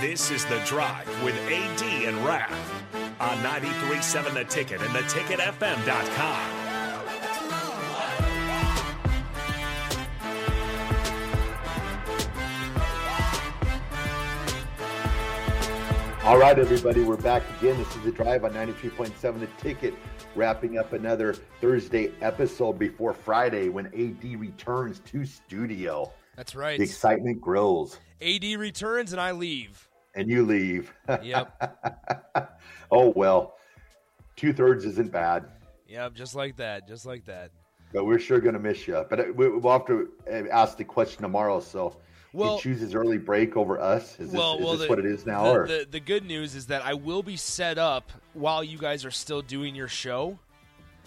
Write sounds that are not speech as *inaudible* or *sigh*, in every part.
This is The Drive with AD and Raf on 93.7 The Ticket and theticketfm.com. All right, everybody, we're back again. This is The Drive on 93.7 The Ticket, wrapping up another Thursday episode before Friday when AD returns to studio. That's right. The excitement grows. AD returns and I leave. And you leave. *laughs* Yep. oh, well, two thirds isn't bad, yep. Just like that. Just like that. but we're sure going to miss you. But uh, we- we'll have to uh, ask the question tomorrow. So Well- he chooses early break over us. Is this, well, is well, this the, what it is now? The, or? the, the good news is that I will be set up while you guys are still doing your show.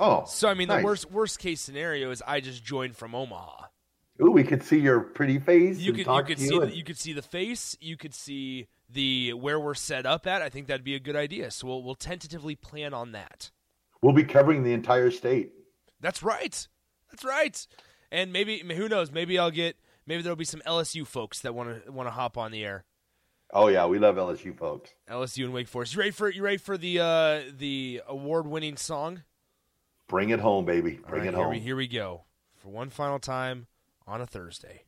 oh, So I mean, nice. the worst worst case scenario is I just joined from Omaha. Ooh, we could see your pretty face. You and could you could see you the, you could see the face. You could see the where we're set up at. I think that'd be a good idea. So we'll we'll tentatively plan on that. We'll be covering the entire state. That's right. That's right. And maybe who knows? Maybe I'll get maybe there'll be some LSU folks that want to want to hop on the air. Oh yeah, we love LSU folks. LSU and Wake Forest. You ready for you ready for the uh, the award winning song? Bring it home, baby. Bring right, it here home. we here we go for one final time on a Thursday.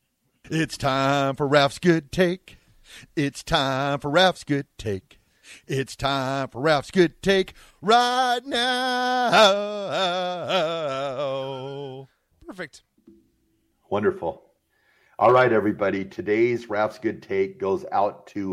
It's time for Raff's good take. It's time for Raff's good take. It's time for Raff's good take right now. Perfect. Wonderful. All right, everybody. Today's Raff's Good Take goes out to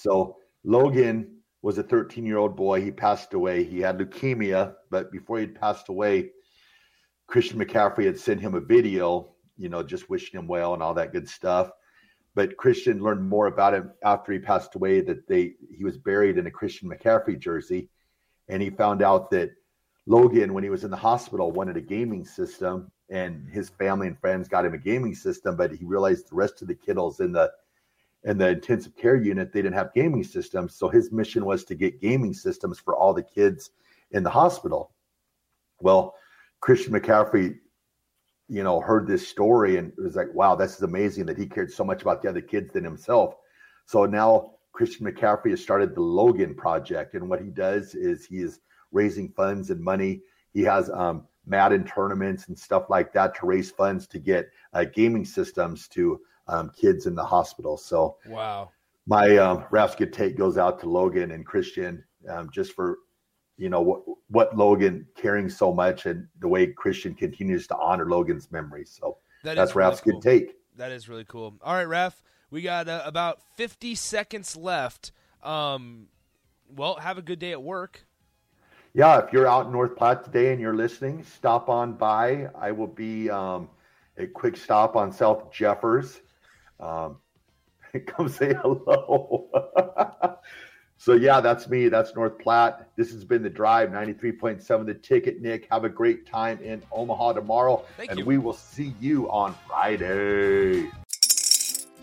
So Logan was a 13 year old boy. He passed away. He had leukemia, but before he passed away, Christian McCaffrey had sent him a video you know, just wishing him well and all that good stuff. But Christian learned more about him after he passed away that they he was buried in a Christian McCaffrey jersey, and he found out that Logan, when he was in the hospital, wanted a gaming system, and his family and friends got him a gaming system, but he realized the rest of the kiddos in the in the intensive care unit they didn't have gaming systems. So his mission was to get gaming systems for all the kids in the hospital. Well, Christian McCaffrey, you know, heard this story and was like, wow, this is amazing that he cared so much about the other kids than himself. So now Christian McCaffrey has started the Logan Project. And what he does is he is raising funds and money. He has um, Madden tournaments and stuff like that to raise funds to get uh, gaming systems to um, kids in the hospital. So, wow. My um, Raf's good take goes out to Logan and Christian um, just for you know what what Logan caring so much and the way Christian continues to honor Logan's memory. So that that's really Raf's cool. good take. That is really cool. All right, Raf, we got uh, about 50 seconds left. Um, well, have a good day at work. Yeah, if you're out in North Platte today and you're listening, stop on by. I will be um, a quick stop on South Jeffers. Um, come say hello. So yeah, that's me. That's North Platte. This has been the drive 93.7 the ticket, Nick. Have a great time in Omaha tomorrow. Thank and you. we will see you on Friday.